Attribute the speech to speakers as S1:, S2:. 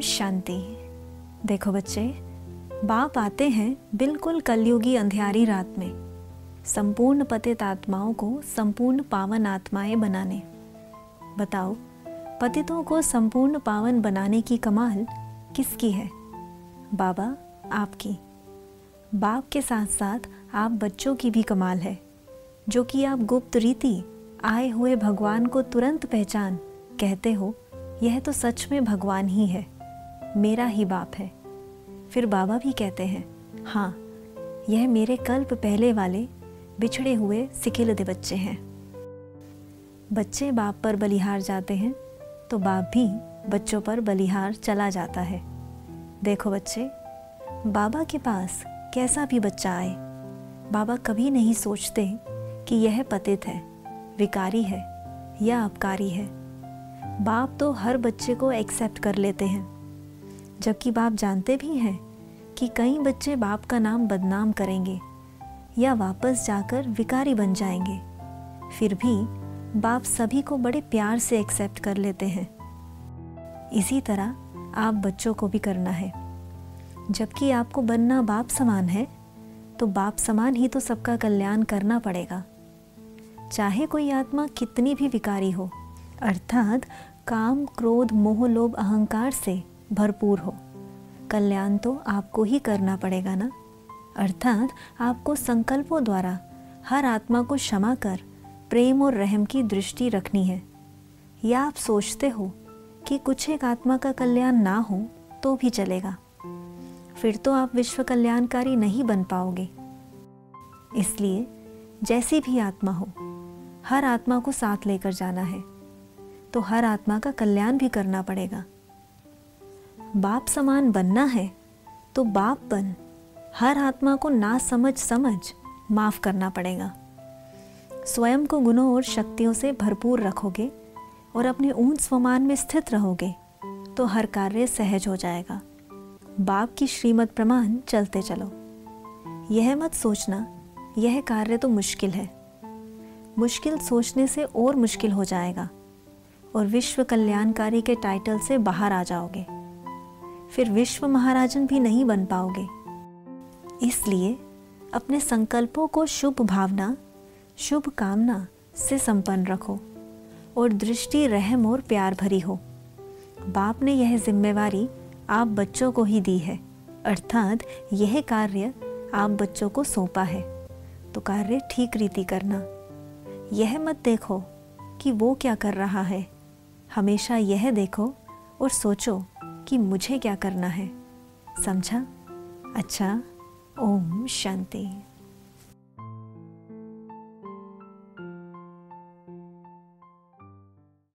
S1: शांति। देखो बच्चे, बाप आते हैं बिल्कुल कलयुगी अंधियारी रात में, संपूर्ण पतित आत्माओं को संपूर्ण पावन आत्माएँ बनाने। बताओ, पतितों को संपूर्ण पावन बनाने की कमाल किसकी है? बाबा, आपकी। बाप के साथ साथ आप बच्चों की भी कमाल है, जो कि आप गुप्त रीति, आए हुए भगवान को तुरंत पहचान, कहते हो, यह तो सच में भगवान ही है। मेरा ही बाप है। फिर बाबा भी कहते हैं हाँ यह मेरे कल्प पहले वाले बिछड़े हुए सिखिलदे बच्चे हैं। बच्चे बाप पर बलिहार जाते हैं तो बाप भी बच्चों पर बलिहार चला जाता है। देखो बच्चे, बाबा के पास कैसा भी बच्चा आए, बाबा कभी नहीं सोचते कि यह पतित है, विकारी है या अपकारी है। बाप तो हर बच्चे को एक्सेप्ट कर लेते हैं। जबकि बाप जानते भी हैं कि कई बच्चे बाप का नाम बदनाम करेंगे या वापस जाकर विकारी बन जाएँगे। फिर भी बाप सभी को बड़े प्यार से एक्सेप्ट कर लेते हैं। इसी तरह आप बच्चों को भी करना है। जबकि आपको बनना बाप समान है तो बाप समान ही तो सबका कल्याण करना पड़ेगा। चाहे कोई आत्मा कितनी भी विकारी हो, अर्थात काम, क्रोध, मोह, लोभ, अहंकार से भरपूर हो। कल्याण तो आपको ही करना पड़ेगा ना? अर्थात आपको संकल्पों द्वारा, हर आत्मा को क्षमा कर, प्रेम और रहम की दृष्टि रखनी है। या आप सोचते हो कि कुछ एक आत्मा का कल्याण ना हो तो भी चलेगा। फिर तो आप विश्व कल्याणकारी नहीं बन पाओगे। इसलिए, जैसी भी आत्मा हो, हर आत्मा को साथ लेकर जाना है। तो हर आत्मा का कल्याण भी करना पड़ेगा। बाप समान बनना है तो बाप बन। हर आत्मा को ना समझ समझ माफ़ करना पड़ेगा। स्वयं को गुणों और शक्तियों से भरपूर रखोगे और अपने ऊंच स्वमान में स्थित रहोगे तो हर कार्य सहज हो जाएगा। बाप की श्रीमत प्रमाण चलते चलो। यह मत सोचना, यह कार्य तो मुश्किल है। मुश्किल सोचने से और मुश्किल हो जाएगा और विश्व कल्याणकारी के टाइटल से बाहर आ जाओगे। फिर विश्व महाराजन भी नहीं बन पाओगे। इसलिए अपने संकल्पों को शुभ भावना, शुभ कामना से संपन्न रखो और दृष्टि, रहम और प्यार भरी हो। बाप ने यह जिम्मेवारी आप बच्चों को ही दी है। अर्थात यह कार्य आप बच्चों को सौंपा है। तो कार्य ठीक रीति करना। यह मत देखो कि वो क्या कर रहा है। हमेशा यह देखो और सोचो कि मुझे क्या करना है? समझा? अच्छा ओम शांति।